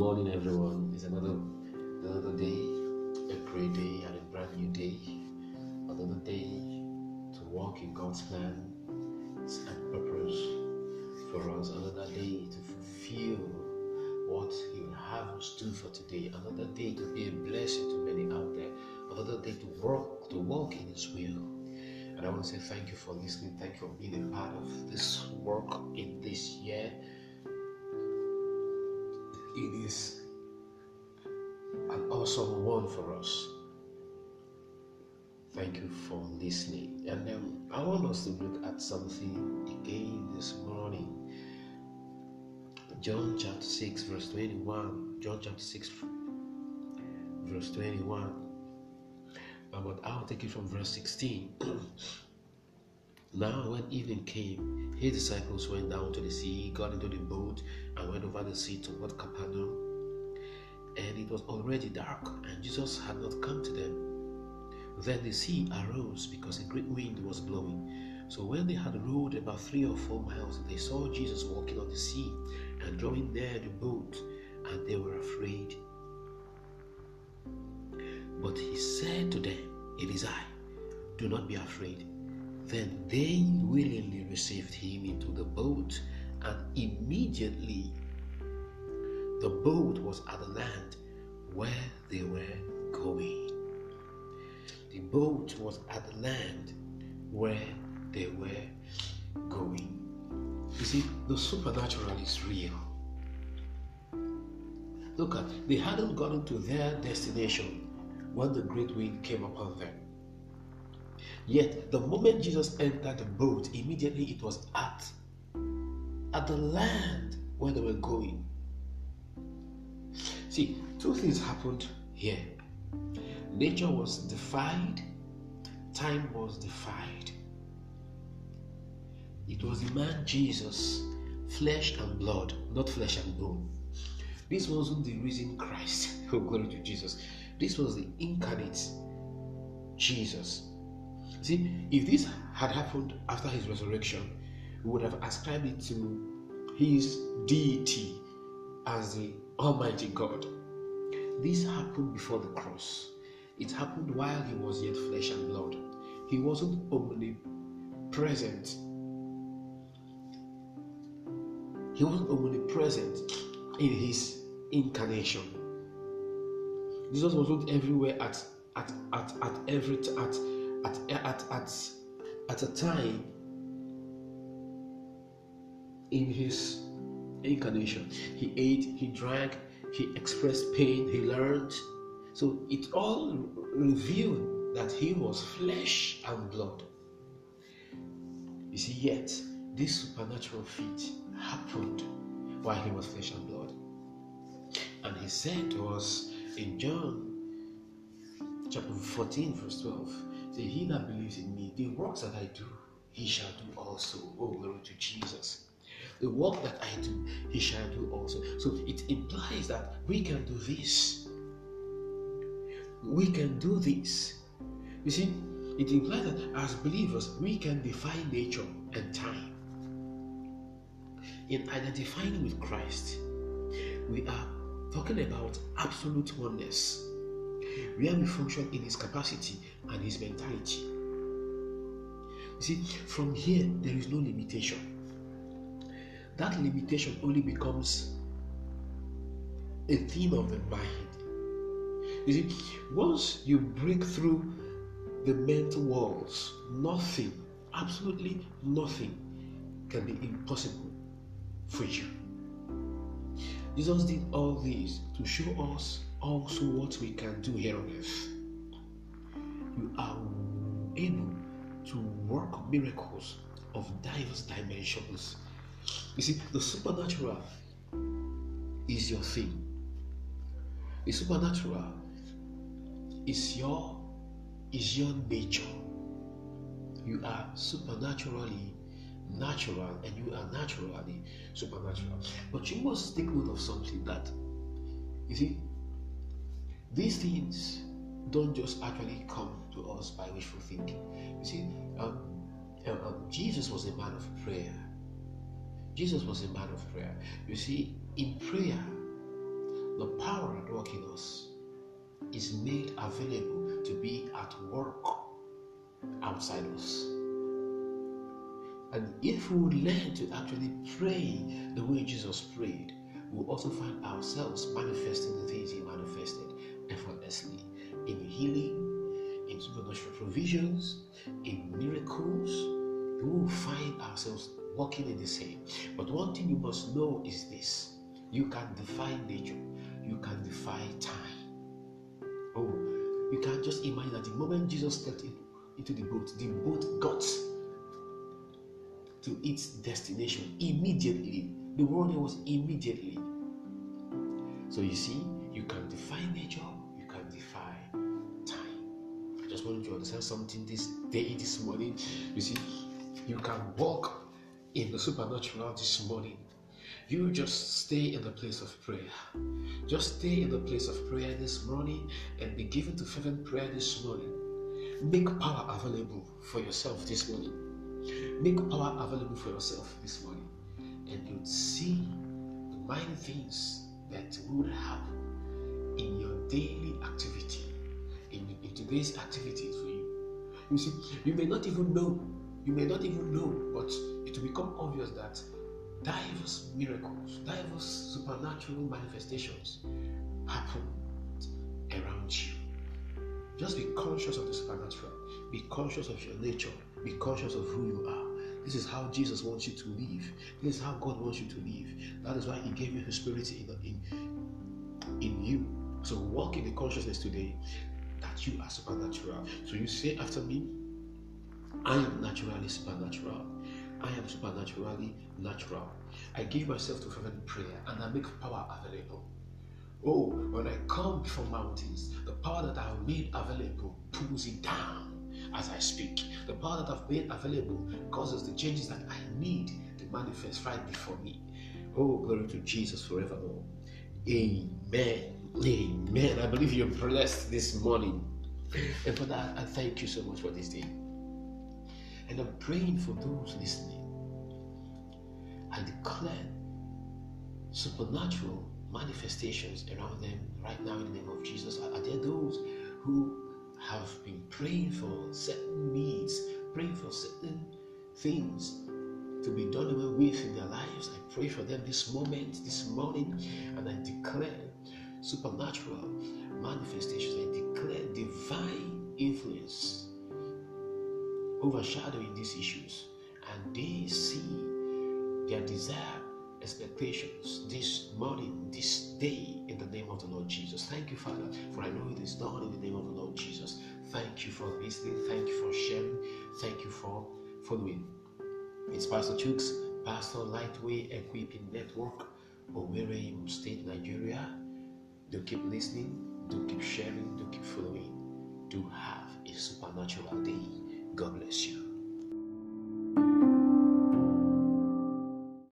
morning, everyone. It's another another day, a great day, and a brand new day. Another day to walk in God's plan and purpose for us. Another day to fulfill what He will have us do for today. Another day to be a blessing to many out there. Another day to work to walk in His will. And I want to say thank you for listening. Thank you for being a part of this work in this year. It is an awesome one for us. Thank you for listening. And um, I want us to look at something again this morning. John chapter 6, verse 21. John chapter 6, verse 21. Uh, But I'll take it from verse 16. now, when evening came, his disciples went down to the sea, got into the boat, and went over the sea toward Capernaum. And it was already dark, and Jesus had not come to them. Then the sea arose because a great wind was blowing. So when they had rowed about three or four miles, they saw Jesus walking on the sea and drawing near the boat, and they were afraid. But he said to them, It is I, do not be afraid. Then they willingly received him into the boat, and immediately the boat was at the land where they were going. The boat was at the land where they were going. You see, the supernatural is real. Look at, they hadn't gotten to their destination when the great wind came upon them. Yet, the moment Jesus entered the boat, immediately it was at, at the land where they were going. See, two things happened here. Nature was defied, time was defied. It was the man Jesus, flesh and blood, not flesh and bone. This wasn't the risen Christ. Oh, glory to Jesus. This was the incarnate Jesus. See, if this had happened after his resurrection, we would have ascribed it to his deity as the Almighty God. This happened before the cross. It happened while he was yet flesh and blood. He wasn't omnipresent. He wasn't omnipresent in his incarnation. Jesus wasn't everywhere at at at at every at at at at at a time in his incarnation. He ate, he drank, he expressed pain, he learned. So it all revealed that he was flesh and blood. You see, yet this supernatural feat happened while he was flesh and blood. And he said to us in John chapter 14, verse 12, say, He that believes in me, the works that I do, he shall do also. Oh, glory to Jesus. The work that I do, he shall do also. So it implies that we can do this. We can do this. You see, it implies that as believers, we can defy nature and time. In identifying with Christ, we are talking about absolute oneness, where we function in his capacity and his mentality. You see, from here, there is no limitation. That limitation only becomes a theme of the mind. You see, once you break through the mental walls, nothing, absolutely nothing, can be impossible for you. Jesus did all this to show us also what we can do here on earth. You are able to work miracles of diverse dimensions. You see, the supernatural is your thing. The supernatural is your is your nature. You are supernaturally natural and you are naturally supernatural. But you must take note of something that you see these things don't just actually come to us by wishful thinking. You see, um, um, Jesus was a man of prayer. Jesus was a man of prayer. You see, in prayer, the power at work in us is made available to be at work outside us. And if we would learn to actually pray the way Jesus prayed, we'll also find ourselves manifesting the things He manifested effortlessly in healing, in supernatural provisions, in miracles. We will find ourselves walking in the same. But one thing you must know is this you can defy nature, you can defy time. Oh, you can just imagine that the moment Jesus stepped in, into the boat, the boat got to its destination immediately. The warning was immediately. So you see, you can defy nature, you can defy time. I just wanted you to understand something this day, this morning. You see, you can walk in the supernatural this morning. You just stay in the place of prayer. Just stay in the place of prayer this morning and be given to fervent prayer this morning. Make power available for yourself this morning. Make power available for yourself this morning. And you'd see the mighty things that would happen in your daily activity, in, in today's activities for you. You see, you may not even know, you may not even know, but it will become obvious that diverse miracles, diverse supernatural manifestations happen around you. Just be conscious of the supernatural. Be conscious of your nature. Be conscious of who you are. This is how Jesus wants you to live. This is how God wants you to live. That is why He gave you His Spirit in, in, in you. So walk in the consciousness today that you are supernatural. So you say after me, I am naturally supernatural. I am supernaturally natural. I give myself to fervent prayer and I make power available. Oh, when I come from mountains, the power that I have made available pulls it down as I speak. The power that I've made available causes the changes that I need to manifest right before me. Oh, glory to Jesus forevermore. Amen. Amen. I believe you're blessed this morning. And for that, I thank you so much for this day. And I'm praying for those listening. I declare supernatural manifestations around them right now in the name of Jesus. Are there those who have been praying for certain needs, praying for certain things to be done away with in their lives? I pray for them this moment, this morning, and I declare supernatural manifestations. I declare divine influence overshadowing these issues, and they see their desire expectations this morning, this day, in the name of the Lord Jesus. Thank you, Father, for I know it is done in the name of the Lord Jesus. Thank you for listening. Thank you for sharing. Thank you for following. It's Pastor Chooks, Pastor Lightway Equipping Network, Owerri, State, Nigeria. Do keep listening, do keep sharing, do keep following. Do have a supernatural day. God bless you.